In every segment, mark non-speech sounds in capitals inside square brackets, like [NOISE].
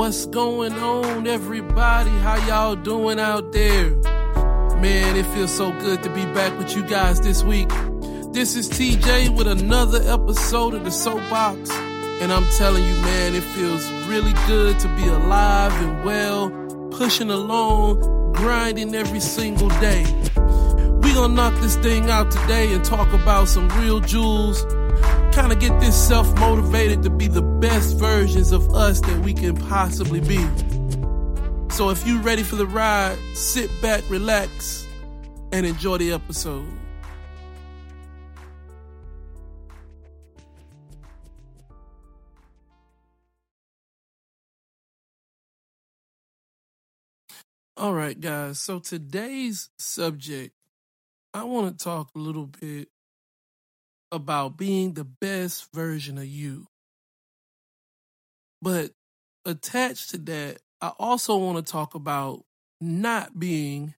What's going on, everybody? How y'all doing out there? Man, it feels so good to be back with you guys this week. This is TJ with another episode of the Soapbox. And I'm telling you, man, it feels really good to be alive and well, pushing along, grinding every single day. We gonna knock this thing out today and talk about some real jewels kind of get this self motivated to be the best versions of us that we can possibly be. So if you're ready for the ride, sit back, relax, and enjoy the episode. All right, guys. So today's subject, I want to talk a little bit about being the best version of you. But attached to that, I also want to talk about not being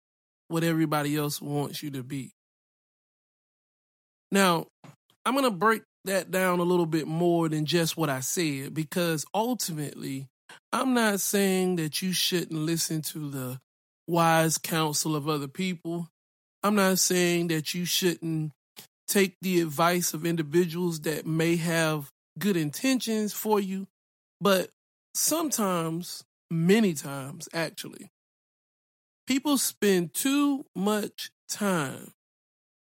what everybody else wants you to be. Now, I'm going to break that down a little bit more than just what I said because ultimately, I'm not saying that you shouldn't listen to the wise counsel of other people. I'm not saying that you shouldn't take the advice of individuals that may have good intentions for you, but sometimes, many times actually, people spend too much time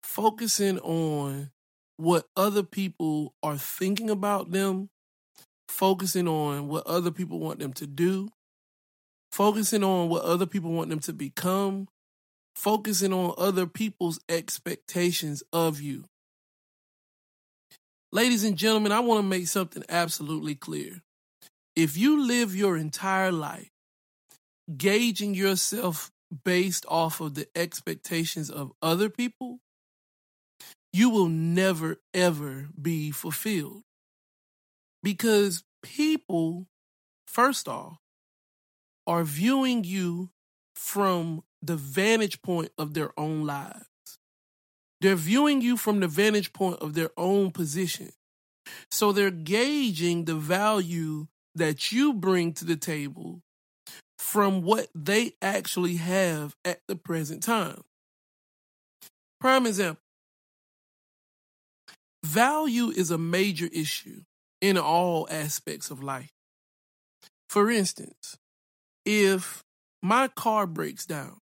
focusing on what other people are thinking about them, focusing on what other people want them to do, focusing on what other people want them to become, focusing on other people's expectations of you. Ladies and gentlemen, I want to make something absolutely clear. If you live your entire life gauging yourself based off of the expectations of other people, you will never, ever be fulfilled. Because people, first off, are viewing you from the vantage point of their own lives. They're viewing you from the vantage point of their own position. So they're gauging the value that you bring to the table from what they actually have at the present time. Prime example value is a major issue in all aspects of life. For instance, if my car breaks down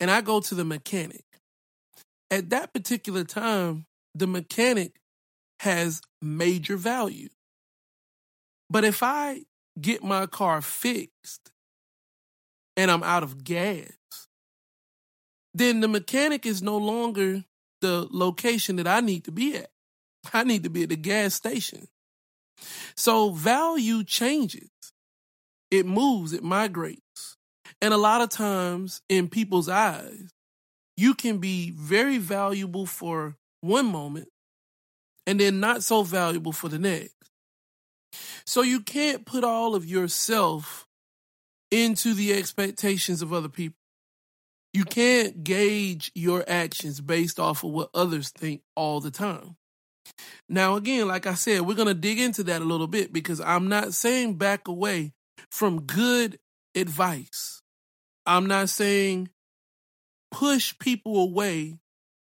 and I go to the mechanic, at that particular time, the mechanic has major value. But if I get my car fixed and I'm out of gas, then the mechanic is no longer the location that I need to be at. [LAUGHS] I need to be at the gas station. So value changes. It moves, it migrates. And a lot of times in people's eyes, you can be very valuable for one moment and then not so valuable for the next. So you can't put all of yourself into the expectations of other people. You can't gauge your actions based off of what others think all the time. Now, again, like I said, we're going to dig into that a little bit because I'm not saying back away from good advice. I'm not saying push people away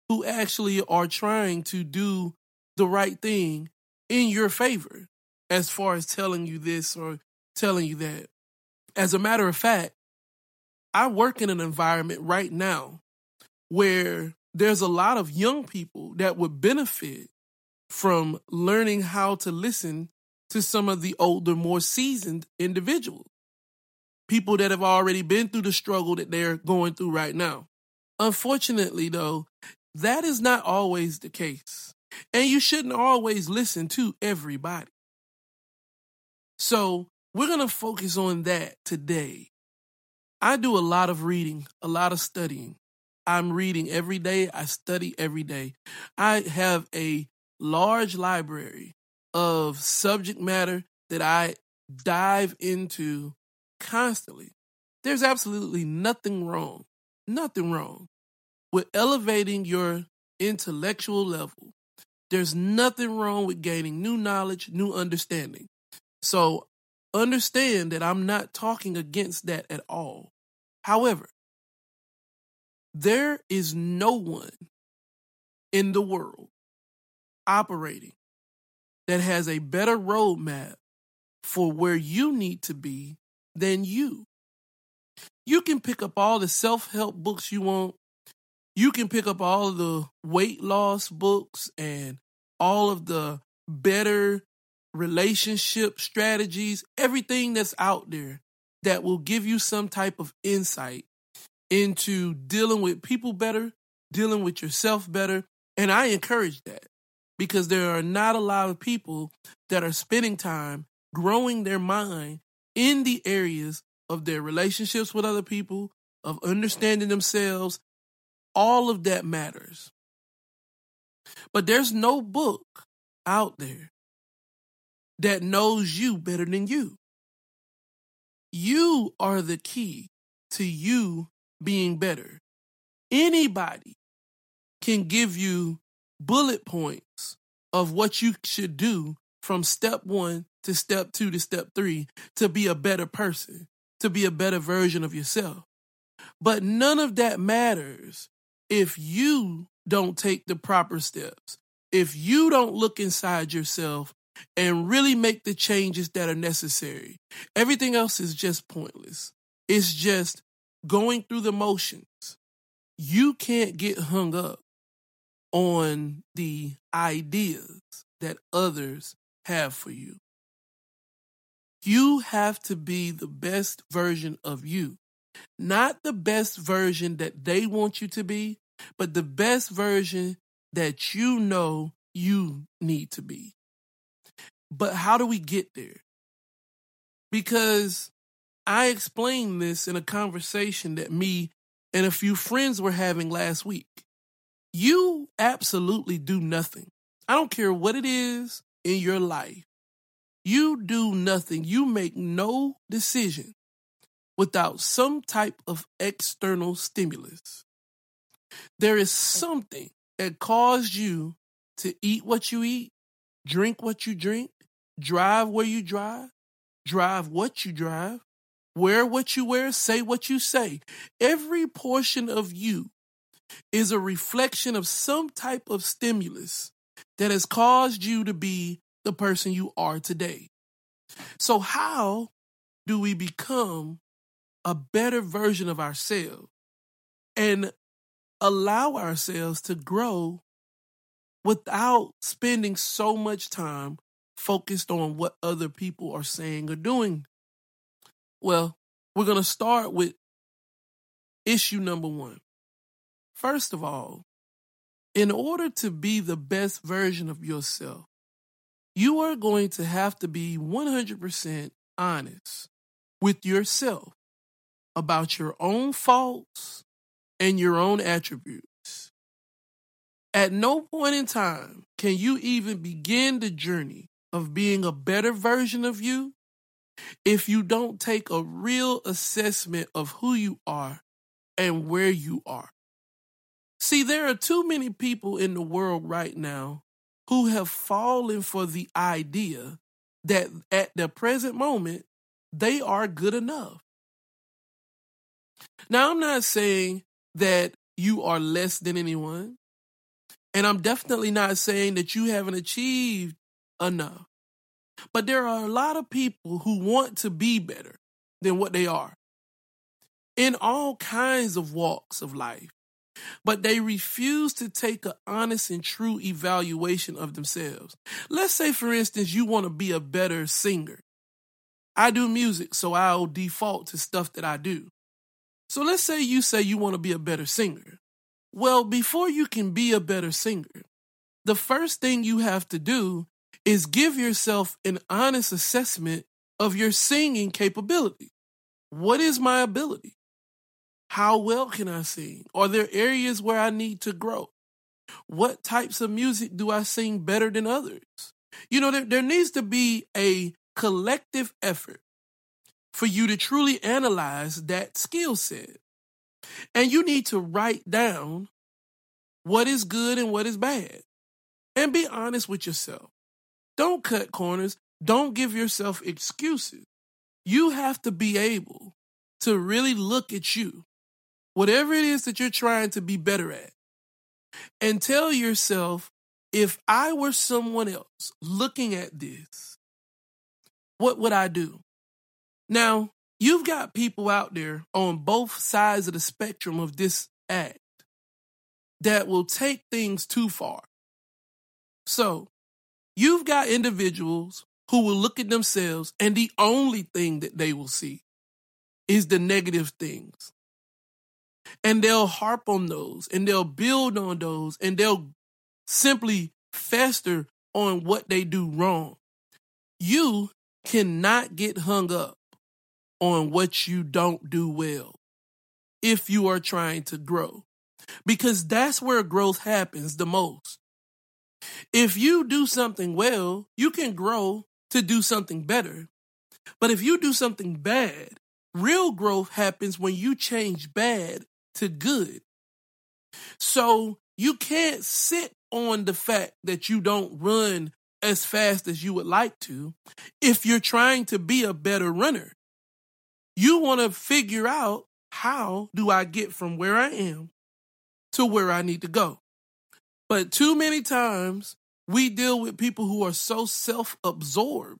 who actually are trying to do the right thing in your favor as far as telling you this or telling you that. As a matter of fact, I work in an environment right now where there's a lot of young people that would benefit from learning how to listen to some of the older, more seasoned individuals. People that have already been through the struggle that they're going through right now. Unfortunately, though, that is not always the case. And you shouldn't always listen to everybody. So, we're going to focus on that today. I do a lot of reading, a lot of studying. I'm reading every day, I study every day. I have a large library of subject matter that I dive into constantly. There's absolutely nothing wrong, nothing wrong with elevating your intellectual level. There's nothing wrong with gaining new knowledge, new understanding. So understand that I'm not talking against that at all. However, there is no one in the world operating that has a better roadmap for where you need to be than you. You can pick up all the self help books you want. You can pick up all the weight loss books and all of the better relationship strategies, everything that's out there that will give you some type of insight into dealing with people better, dealing with yourself better. And I encourage that because there are not a lot of people that are spending time growing their mind in the areas of their relationships with other people, of understanding themselves. All of that matters. But there's no book out there that knows you better than you. You are the key to you being better. Anybody can give you bullet points of what you should do from step one to step two to step three to be a better person, to be a better version of yourself. But none of that matters if you don't take the proper steps, if you don't look inside yourself and really make the changes that are necessary. Everything else is just pointless. It's just going through the motions. You can't get hung up on the ideas that others have for you. You have to be the best version of you. Not the best version that they want you to be, but the best version that you know you need to be. But how do we get there? Because I explained this in a conversation that me and a few friends were having last week. You absolutely do nothing. I don't care what it is in your life. You do nothing. You make no decision without some type of external stimulus. There is something that caused you to eat what you eat, drink what you drink, drive where you drive, drive what you drive, wear what you wear, say what you say. Every portion of you is a reflection of some type of stimulus that has caused you to be the person you are today. So, how do we become a better version of ourselves and allow ourselves to grow without spending so much time focused on what other people are saying or doing. Well, we're going to start with issue number one. First of all, in order to be the best version of yourself, you are going to have to be 100% honest with yourself about your own faults and your own attributes. At no point in time can you even begin the journey of being a better version of you if you don't take a real assessment of who you are and where you are. See, there are too many people in the world right now who have fallen for the idea that at the present moment they are good enough. Now, I'm not saying that you are less than anyone, and I'm definitely not saying that you haven't achieved enough. But there are a lot of people who want to be better than what they are in all kinds of walks of life, but they refuse to take an honest and true evaluation of themselves. Let's say, for instance, you want to be a better singer. I do music, so I'll default to stuff that I do. So let's say you say you want to be a better singer. Well, before you can be a better singer, the first thing you have to do is give yourself an honest assessment of your singing capability. What is my ability? How well can I sing? Are there areas where I need to grow? What types of music do I sing better than others? You know, there, there needs to be a collective effort for you to truly analyze that skill set. And you need to write down what is good and what is bad. And be honest with yourself. Don't cut corners. Don't give yourself excuses. you have to be able to really look at you, whatever it is that you're trying to be better at, and tell yourself, if I were someone else looking at this, what would I do? Now, you've got people out there on both sides of the spectrum of this act that will take things too far. So, you've got individuals who will look at themselves and the only thing that they will see is the negative things. And they'll harp on those and they'll build on those and they'll simply fester on what they do wrong. You cannot get hung up on what you don't do well if you are trying to grow, because that's where growth happens the most. If you do something well, you can grow to do something better. But if you do something bad, real growth happens when you change bad to good. So you can't sit on the fact that you don't run as fast as you would like to if you're trying to be a better runner. You want to figure out how do I get from where I am to where I need to go. But too many times we deal with people who are so self absorbed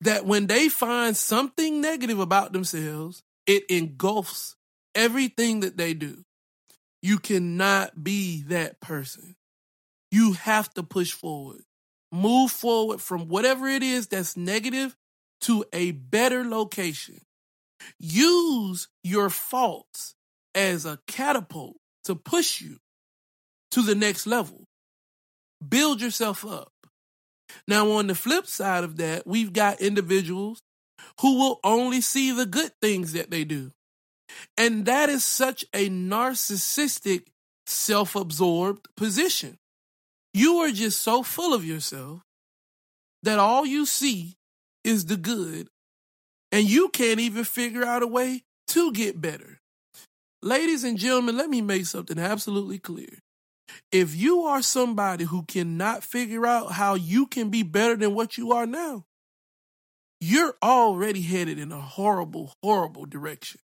that when they find something negative about themselves, it engulfs everything that they do. You cannot be that person. You have to push forward. Move forward from whatever it is that's negative to a better location. Use your faults as a catapult to push you to the next level. Build yourself up. Now, on the flip side of that, we've got individuals who will only see the good things that they do. And that is such a narcissistic, self absorbed position. You are just so full of yourself that all you see is the good, and you can't even figure out a way to get better. Ladies and gentlemen, let me make something absolutely clear. If you are somebody who cannot figure out how you can be better than what you are now, you're already headed in a horrible, horrible direction.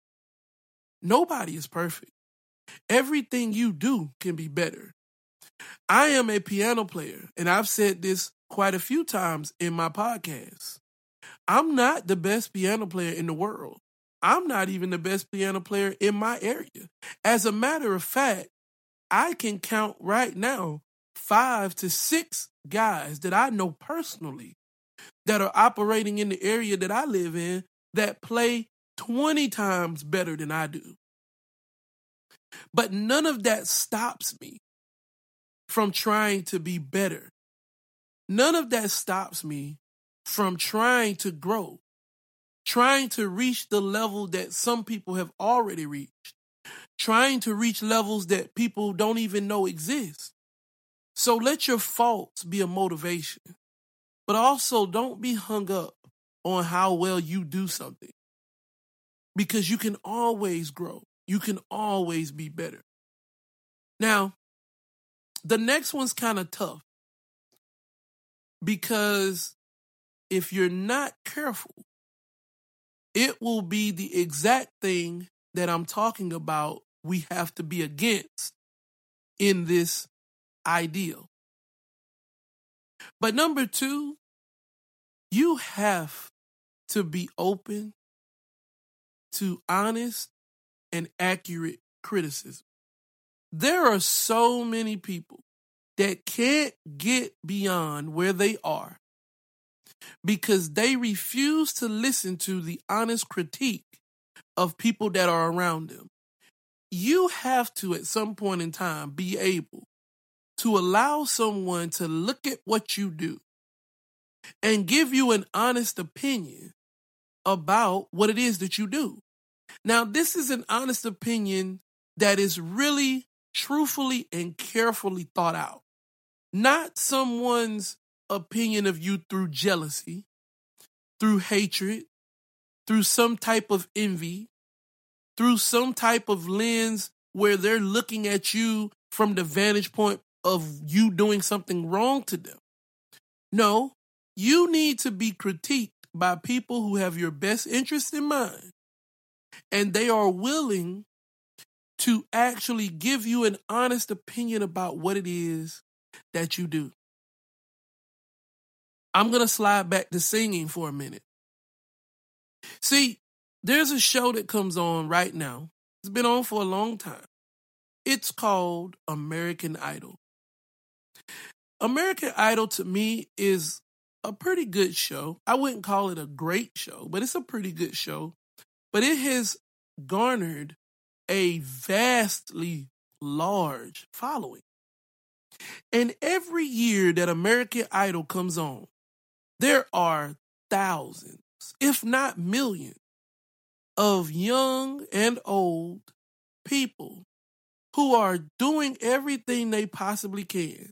Nobody is perfect. Everything you do can be better. I am a piano player, and I've said this quite a few times in my podcast. I'm not the best piano player in the world. I'm not even the best piano player in my area. As a matter of fact, I can count right now five to six guys that I know personally that are operating in the area that I live in that play 20 times better than I do. But none of that stops me from trying to be better. None of that stops me from trying to grow, trying to reach the level that some people have already reached, trying to reach levels that people don't even know exist. So let your faults be a motivation, but also don't be hung up on how well you do something because you can always grow. You can always be better. Now, the next one's kind of tough because if you're not careful, it will be the exact thing that I'm talking about we have to be against in this ideal. But number two, you have to be open to honest and accurate criticism. There are so many people that can't get beyond where they are because they refuse to listen to the honest critique of people that are around them. You have to, at some point in time, be able to allow someone to look at what you do and give you an honest opinion about what it is that you do. Now, this is an honest opinion that is really, truthfully, and carefully thought out. Not someone's opinion of you through jealousy, through hatred, through some type of envy, through some type of lens where they're looking at you from the vantage point of you doing something wrong to them. No, you need to be critiqued by people who have your best interest in mind and they are willing to actually give you an honest opinion about what it is that you do. I'm going to slide back to singing for a minute. See, there's a show that comes on right now. It's been on for a long time. It's called American Idol. American Idol to me is a pretty good show. I wouldn't call it a great show, but it's a pretty good show. But it has garnered a vastly large following. And every year that American Idol comes on, there are thousands, if not millions, of young and old people who are doing everything they possibly can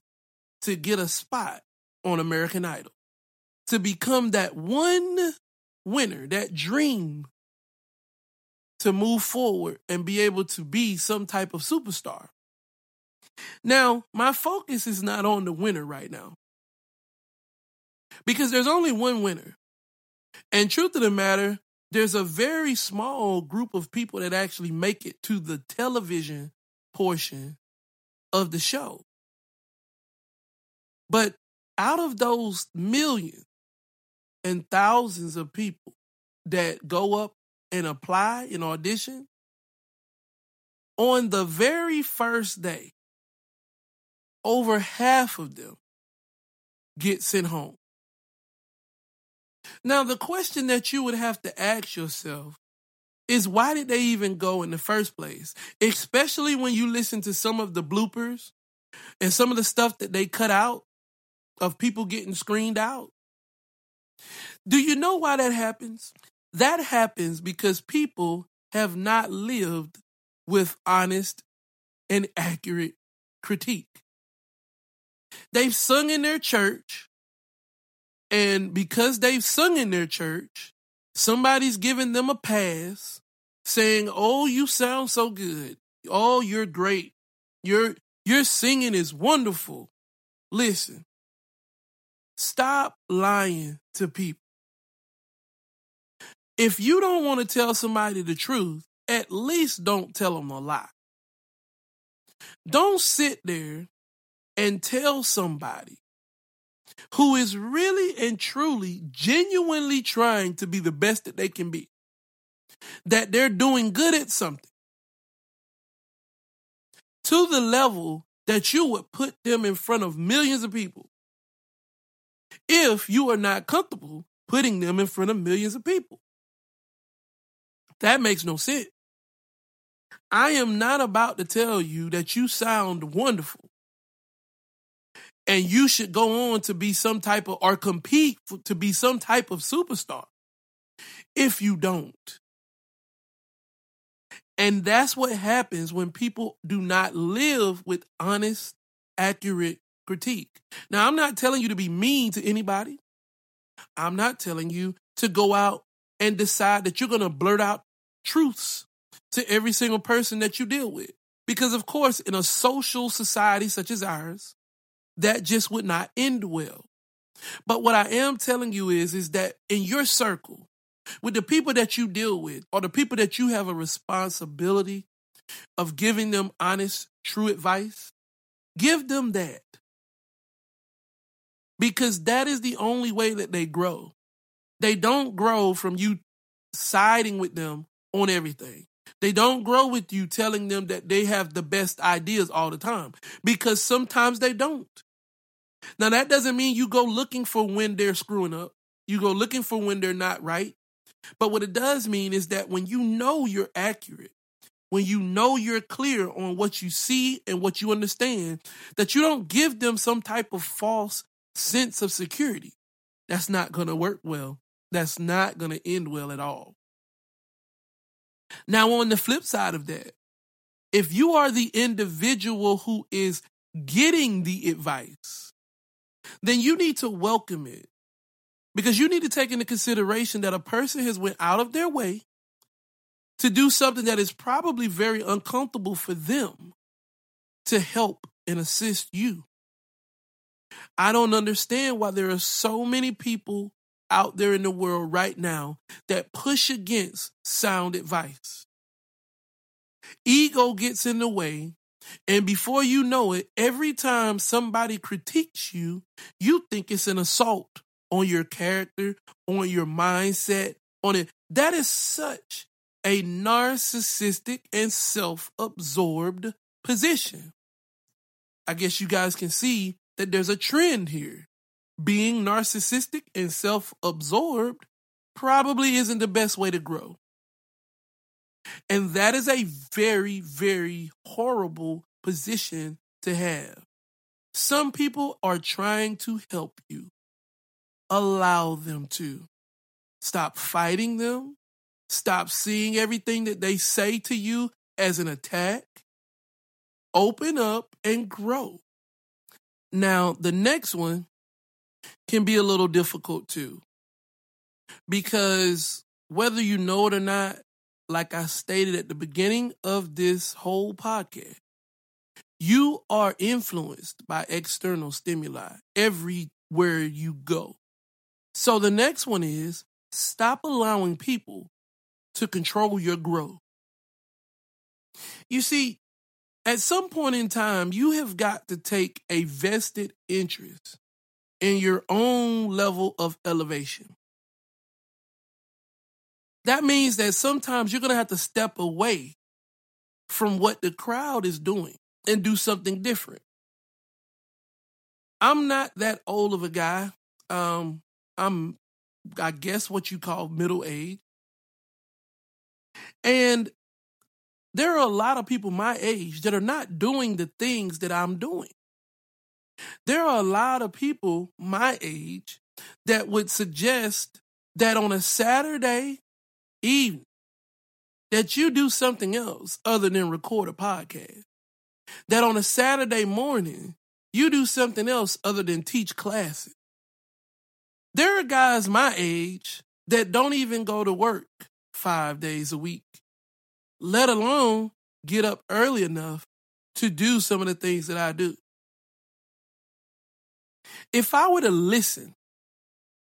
to get a spot on American Idol, to become that one winner, that dream to move forward and be able to be some type of superstar. Now, my focus is not on the winner right now because there's only one winner. And truth of the matter, there's a very small group of people that actually make it to the television portion of the show. But out of those millions and thousands of people that go up and apply and audition, on the very first day, over half of them get sent home. Now, the question that you would have to ask yourself is why did they even go in the first place? Especially when you listen to some of the bloopers and some of the stuff that they cut out of people getting screened out. Do you know why that happens? That happens because people have not lived with honest and accurate critique. They've sung in their church, and because they've sung in their church, somebody's giving them a pass saying, "Oh, you sound so good. Oh, you're great. Your your singing is wonderful." Listen. Stop lying to people. If you don't want to tell somebody the truth, at least don't tell them a lie. Don't sit there and tell somebody who is really and truly, genuinely trying to be the best that they can be, that they're doing good at something to the level that you would put them in front of millions of people if you are not comfortable putting them in front of millions of people. That makes no sense. I am not about to tell you that you sound wonderful and you should go on to be some type of or compete for, to be some type of superstar if you don't. And that's what happens when people do not live with honest, accurate critique. Now, I'm not telling you to be mean to anybody. I'm not telling you to go out and decide that you're going to blurt out truths to every single person that you deal with. Because, of course, in a social society such as ours, that just would not end well. But what I am telling you is, is that in your circle, with the people that you deal with, or the people that you have a responsibility of giving them honest, true advice, give them that. Because that is the only way that they grow. They don't grow from you siding with them on everything. They don't grow with you telling them that they have the best ideas all the time because sometimes they don't. Now, that doesn't mean you go looking for when they're screwing up. You go looking for when they're not right. But what it does mean is that when you know you're accurate, when you know you're clear on what you see and what you understand, that you don't give them some type of false sense of security. That's not going to work well. That's not going to end well at all. Now, on the flip side of that, if you are the individual who is getting the advice, then you need to welcome it because you need to take into consideration that a person has went out of their way to do something that is probably very uncomfortable for them to help and assist you. I don't understand why there are so many people out there in the world right now that push against sound advice. Ego gets in the way, and before you know it, every time somebody critiques you, you think it's an assault on your character, on your mindset, on it. That is such a narcissistic and self absorbed position. I guess you guys can see that there's a trend here. Being narcissistic and self absorbed probably isn't the best way to grow. And that is a very, very horrible position to have. Some people are trying to help you. Allow them to. Stop fighting them. Stop seeing everything that they say to you as an attack. Open up and grow. Now, the next one can be a little difficult too. Because whether you know it or not, like I stated at the beginning of this whole podcast, you are influenced by external stimuli everywhere you go. So the next one is stop allowing people to control your growth. You see, at some point in time, you have got to take a vested interest in your own level of elevation. That means that sometimes you're going to have to step away from what the crowd is doing and do something different. I'm not that old of a guy. Um, I'm, I guess, what you call middle age. And there are a lot of people my age that are not doing the things that I'm doing. There are a lot of people my age that would suggest that on a Saturday evening that you do something else other than record a podcast. That on a Saturday morning, you do something else other than teach classes. There are guys my age that don't even go to work five days a week, let alone get up early enough to do some of the things that I do. If I were to listen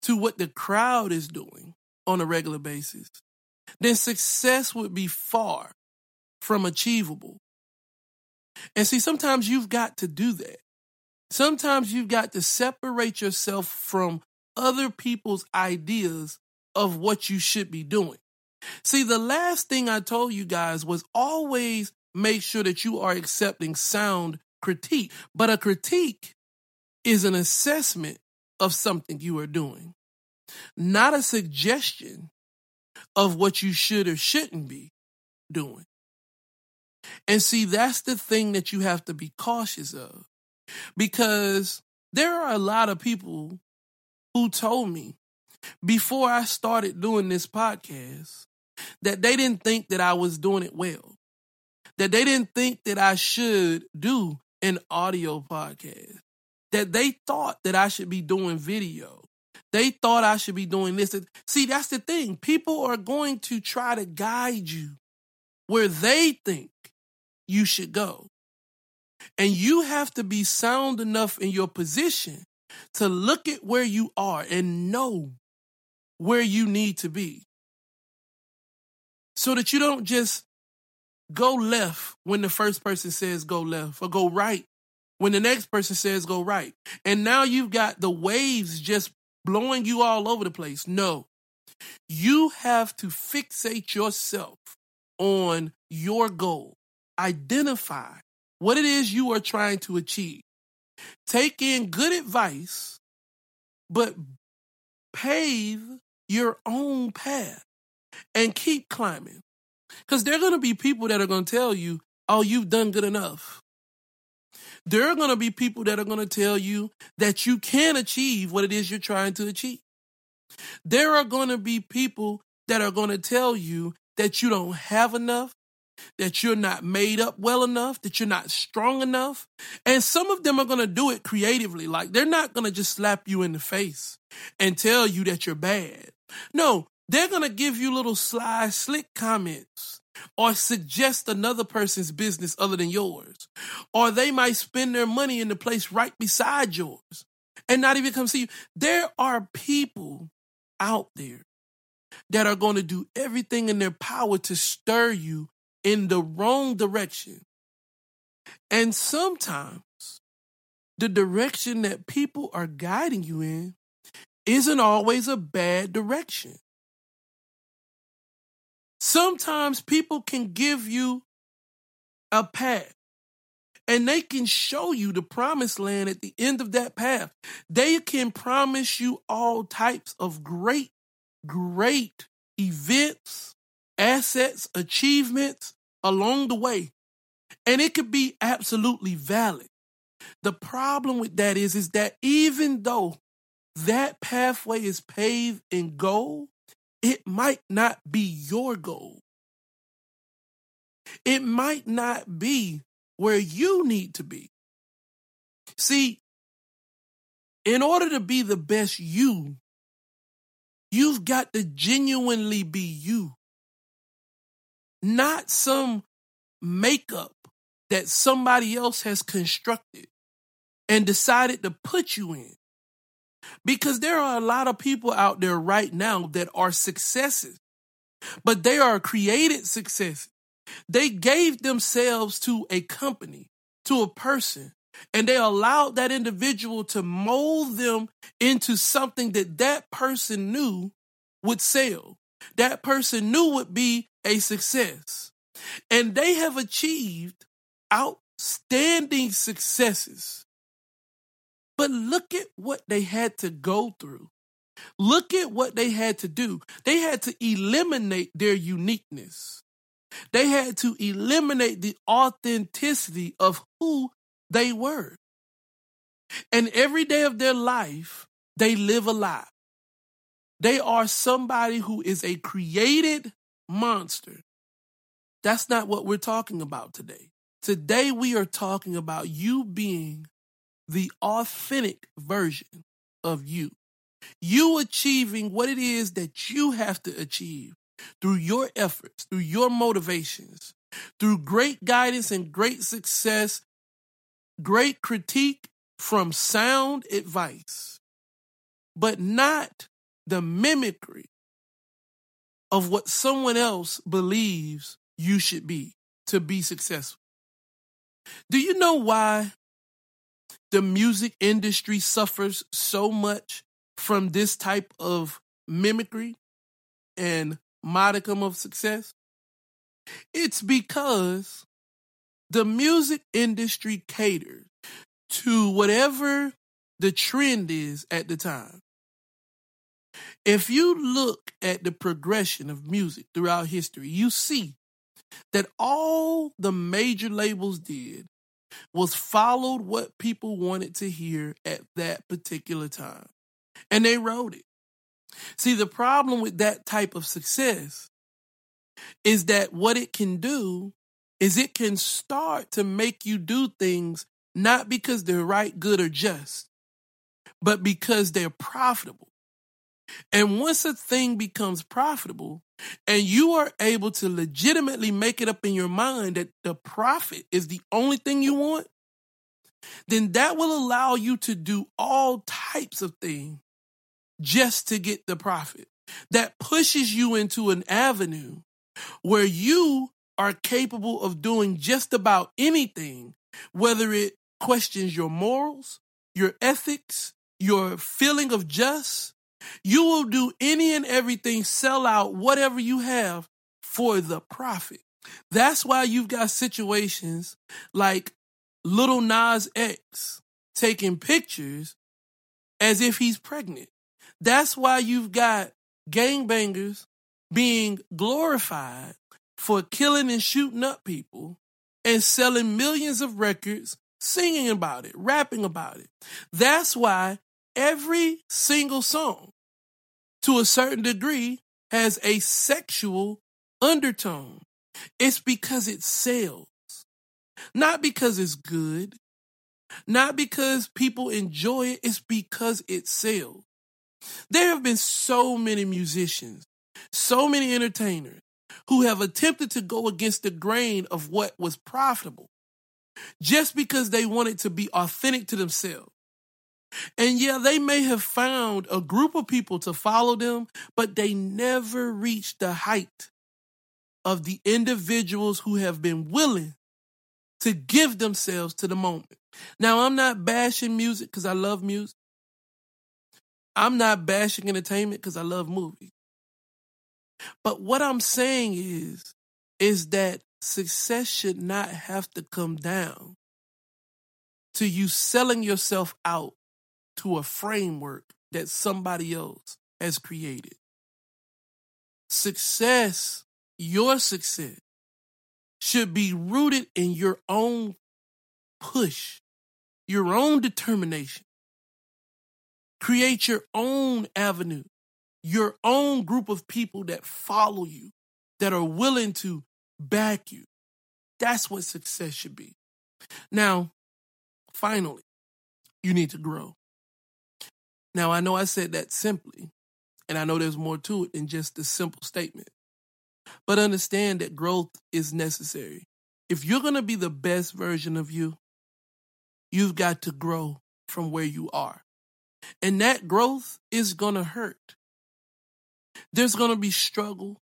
to what the crowd is doing on a regular basis, then success would be far from achievable. And see, sometimes you've got to do that. Sometimes you've got to separate yourself from other people's ideas of what you should be doing. See, the last thing I told you guys was always make sure that you are accepting sound critique. But a critique is an assessment of something you are doing, not a suggestion of what you should or shouldn't be doing. And see, that's the thing that you have to be cautious of because there are a lot of people who told me before I started doing this podcast that they didn't think that I was doing it well, that they didn't think that I should do an audio podcast, that they thought that I should be doing video, they thought I should be doing this. See, that's the thing. People are going to try to guide you where they think you should go. And you have to be sound enough in your position to look at where you are and know where you need to be. So that you don't just go left when the first person says go left or go right when the next person says go right. And now you've got the waves just blowing you all over the place. No, you have to fixate yourself on your goal. Identify what it is you are trying to achieve. Take in good advice, but pave your own path and keep climbing. Because there are going to be people that are going to tell you, oh, you've done good enough. There are going to be people that are going to tell you that you can achieve what it is you're trying to achieve. There are going to be people that are going to tell you that you don't have enough, that you're not made up well enough, that you're not strong enough. And some of them are going to do it creatively. Like they're not going to just slap you in the face and tell you that you're bad. No, they're going to give you little sly, slick comments or suggest another person's business other than yours. Or they might spend their money in the place right beside yours and not even come see you. There are people out there that are going to do everything in their power to stir you in the wrong direction. And sometimes the direction that people are guiding you in isn't always a bad direction. Sometimes people can give you a path and they can show you the promised land at the end of that path. They can promise you all types of great, great events, assets, achievements along the way. And it could be absolutely valid. The problem with that is, is that even though that pathway is paved in gold, it might not be your goal. It might not be where you need to be. See, in order to be the best you, you've got to genuinely be you, not some makeup that somebody else has constructed and decided to put you in. Because there are a lot of people out there right now that are successes, but they are created successes. They gave themselves to a company, to a person, and they allowed that individual to mold them into something that that person knew would sell. That person knew would be a success. And they have achieved outstanding successes. But look at what they had to go through. Look at what they had to do. They had to eliminate their uniqueness. They had to eliminate the authenticity of who they were. And every day of their life, they live a lie. They are somebody who is a created monster. That's not what we're talking about today. Today, we are talking about you being the authentic version of you. You achieving what it is that you have to achieve through your efforts, through your motivations, through great guidance and great success, great critique from sound advice, but not the mimicry of what someone else believes you should be to be successful. Do you know why the music industry suffers so much from this type of mimicry and modicum of success? It's because the music industry caters to whatever the trend is at the time. If you look at the progression of music throughout history, you see that all the major labels did was followed what people wanted to hear at that particular time. And they wrote it. See, the problem with that type of success is that what it can do is it can start to make you do things not because they're right, good, or just, but because they're profitable. And once a thing becomes profitable and you are able to legitimately make it up in your mind that the profit is the only thing you want, then that will allow you to do all types of things just to get the profit. That pushes you into an avenue where you are capable of doing just about anything, whether it questions your morals, your ethics, your feeling of just, you will do any and everything, sell out whatever you have for the profit. That's why you've got situations like Lil Nas X taking pictures as if he's pregnant. That's why you've got gangbangers being glorified for killing and shooting up people and selling millions of records, singing about it, rapping about it. That's why every single song, to a certain degree, has a sexual undertone. It's because it sells, not because it's good, not because people enjoy it, it's because it sells. There have been so many musicians, so many entertainers who have attempted to go against the grain of what was profitable just because they wanted to be authentic to themselves. And yeah, they may have found a group of people to follow them, but they never reached the height of the individuals who have been willing to give themselves to the moment. Now, I'm not bashing music because I love music. I'm not bashing entertainment because I love movies. But what I'm saying is, is that success should not have to come down to you selling yourself out to a framework that somebody else has created. Success, your success, should be rooted in your own push, your own determination. Create your own avenue, your own group of people that follow you, that are willing to back you. That's what success should be. Now, finally, you need to grow. Now, I know I said that simply, and I know there's more to it than just the simple statement. But understand that growth is necessary. If you're going to be the best version of you, you've got to grow from where you are. And that growth is going to hurt. There's going to be struggle.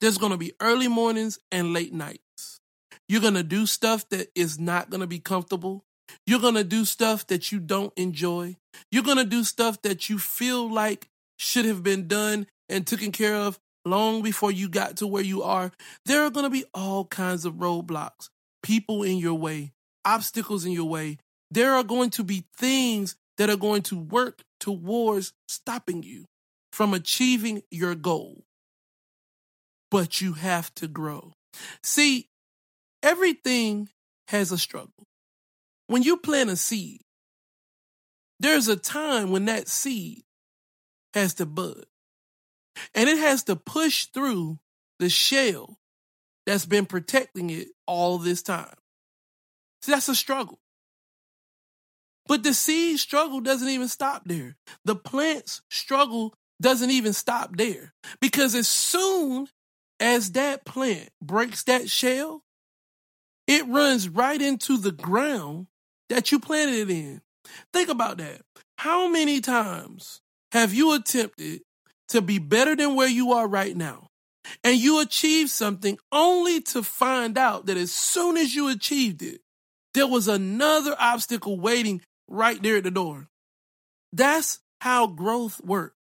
There's going to be early mornings and late nights. You're going to do stuff that is not going to be comfortable. You're going to do stuff that you don't enjoy. You're going to do stuff that you feel like should have been done and taken care of long before you got to where you are. There are going to be all kinds of roadblocks, people in your way, obstacles in your way. There are going to be things that are going to work towards stopping you from achieving your goal. But you have to grow. See, everything has a struggle. When you plant a seed, there's a time when that seed has to bud. And it has to push through the shell that's been protecting it all this time. See, that's a struggle. But the seed struggle doesn't even stop there. The plant's struggle doesn't even stop there. Because as soon as that plant breaks that shell, it runs right into the ground that you planted it in. Think about that. How many times have you attempted to be better than where you are right now? And you achieved something only to find out that as soon as you achieved it, there was another obstacle waiting right there at the door. That's how growth works.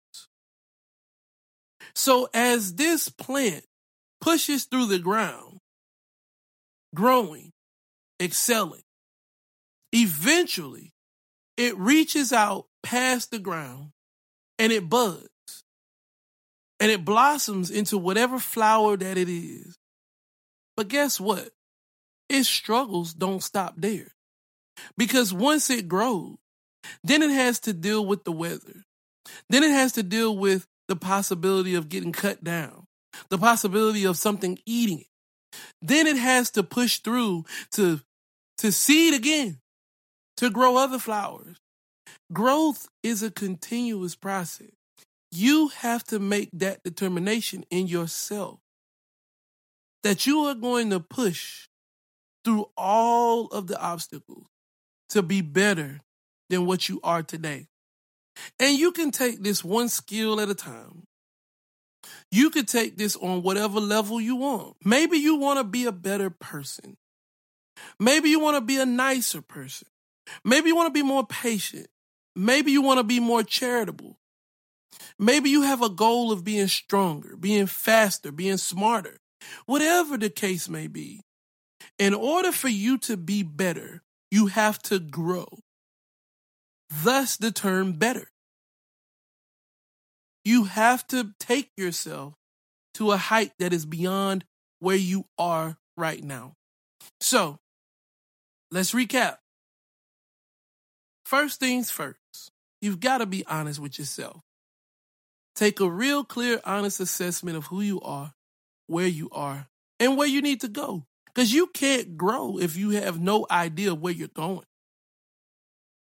So as this plant pushes through the ground, growing, excelling, eventually it reaches out past the ground and it buds and it blossoms into whatever flower that it is. But guess what? Its struggles don't stop there. Because once it grows, then it has to deal with the weather. Then it has to deal with the possibility of getting cut down, the possibility of something eating it. Then it has to push through to, to seed again, to grow other flowers. Growth is a continuous process. You have to make that determination in yourself that you are going to push through all of the obstacles to be better than what you are today. And you can take this one skill at a time. You could take this on whatever level you want. Maybe you want to be a better person. Maybe you want to be a nicer person. Maybe you want to be more patient. Maybe you want to be more charitable. Maybe you have a goal of being stronger, being faster, being smarter. Whatever the case may be, in order for you to be better, you have to grow. Thus, the term better. You have to take yourself to a height that is beyond where you are right now. So, let's recap. First things first, you've got to be honest with yourself. Take a real clear, honest assessment of who you are, where you are, and where you need to go. Because you can't grow if you have no idea where you're going.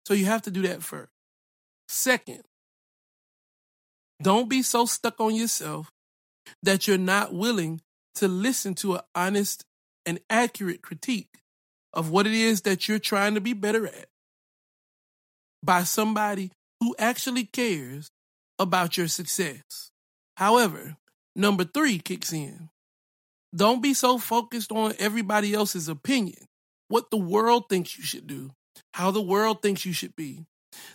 So you have to do that first. Second, don't be so stuck on yourself that you're not willing to listen to an honest and accurate critique of what it is that you're trying to be better at. By somebody who actually cares about your success. However, number three kicks in. Don't be so focused on everybody else's opinion, what the world thinks you should do, how the world thinks you should be,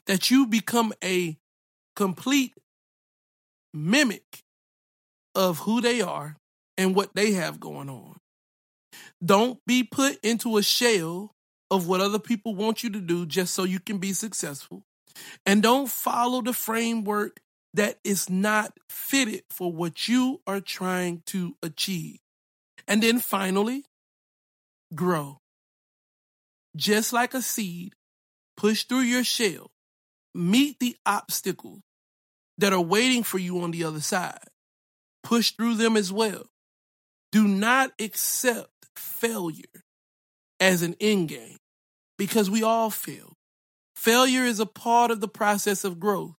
that you become a complete mimic of who they are and what they have going on. Don't be put into a shell of what other people want you to do just so you can be successful. And don't follow the framework that is not fitted for what you are trying to achieve. And then finally, grow. Just like a seed, push through your shell, meet the obstacles that are waiting for you on the other side. Push through them as well. Do not accept failure as an end game because we all fail. Failure is a part of the process of growth.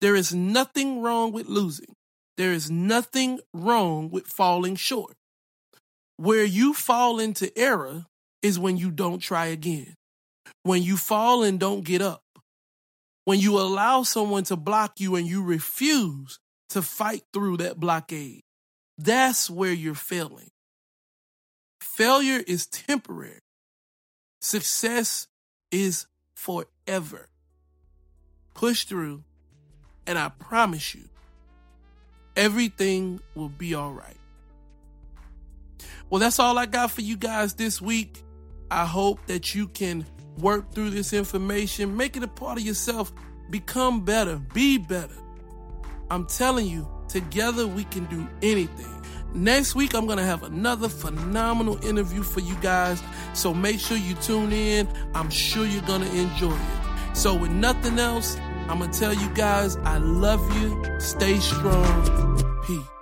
There is nothing wrong with losing. There is nothing wrong with falling short. Where you fall into error is when you don't try again. When you fall and don't get up. When you allow someone to block you and you refuse to fight through that blockade. That's where you're failing. Failure is temporary. Success is forever. Push through, and I promise you, everything will be all right. Well, that's all I got for you guys this week. I hope that you can work through this information, make it a part of yourself, become better, be better. I'm telling you, together we can do anything. Next week, I'm going to have another phenomenal interview for you guys. So make sure you tune in. I'm sure you're going to enjoy it. So, with nothing else, I'm going to tell you guys I love you. Stay strong. Peace.